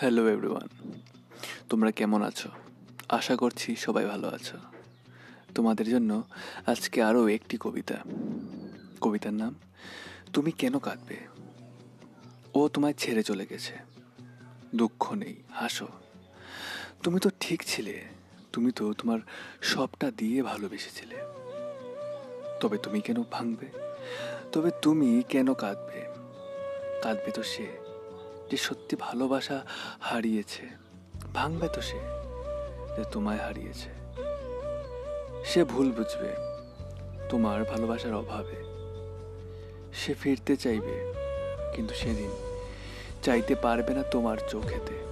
Hello everyone তোমরা কেমন আছো? আশা করছি সবাই ভালো আছো। তোমাদের জন্য আজকে আরও একটি কবিতা। কবিতার নাম, তুমি কেন কাঁদবে? ও তোমায় ছেড়ে চলে গেছে। দুঃখ নেই, হাসো। তুমি তো ঠিক ছিলে। তুমি তো তোমার সবটা দিয়ে ভালোবেসেছিলে। তবে তুমি কেন ভাঙবে? তবে তুমি কেন কাঁদবে? কাঁদবে তো সে। যে সত্যি ভালোবাসা হারিয়েছে। ভাঙবে তো সে যে তোমায় হারিয়েছে। সে ভুল বুঝবে, তোমার ভালোবাসার অভাবে। সে ফিরতে চাইবে, কিন্তু সেদিন চাইতে পারবে না তোমার চোখেতে।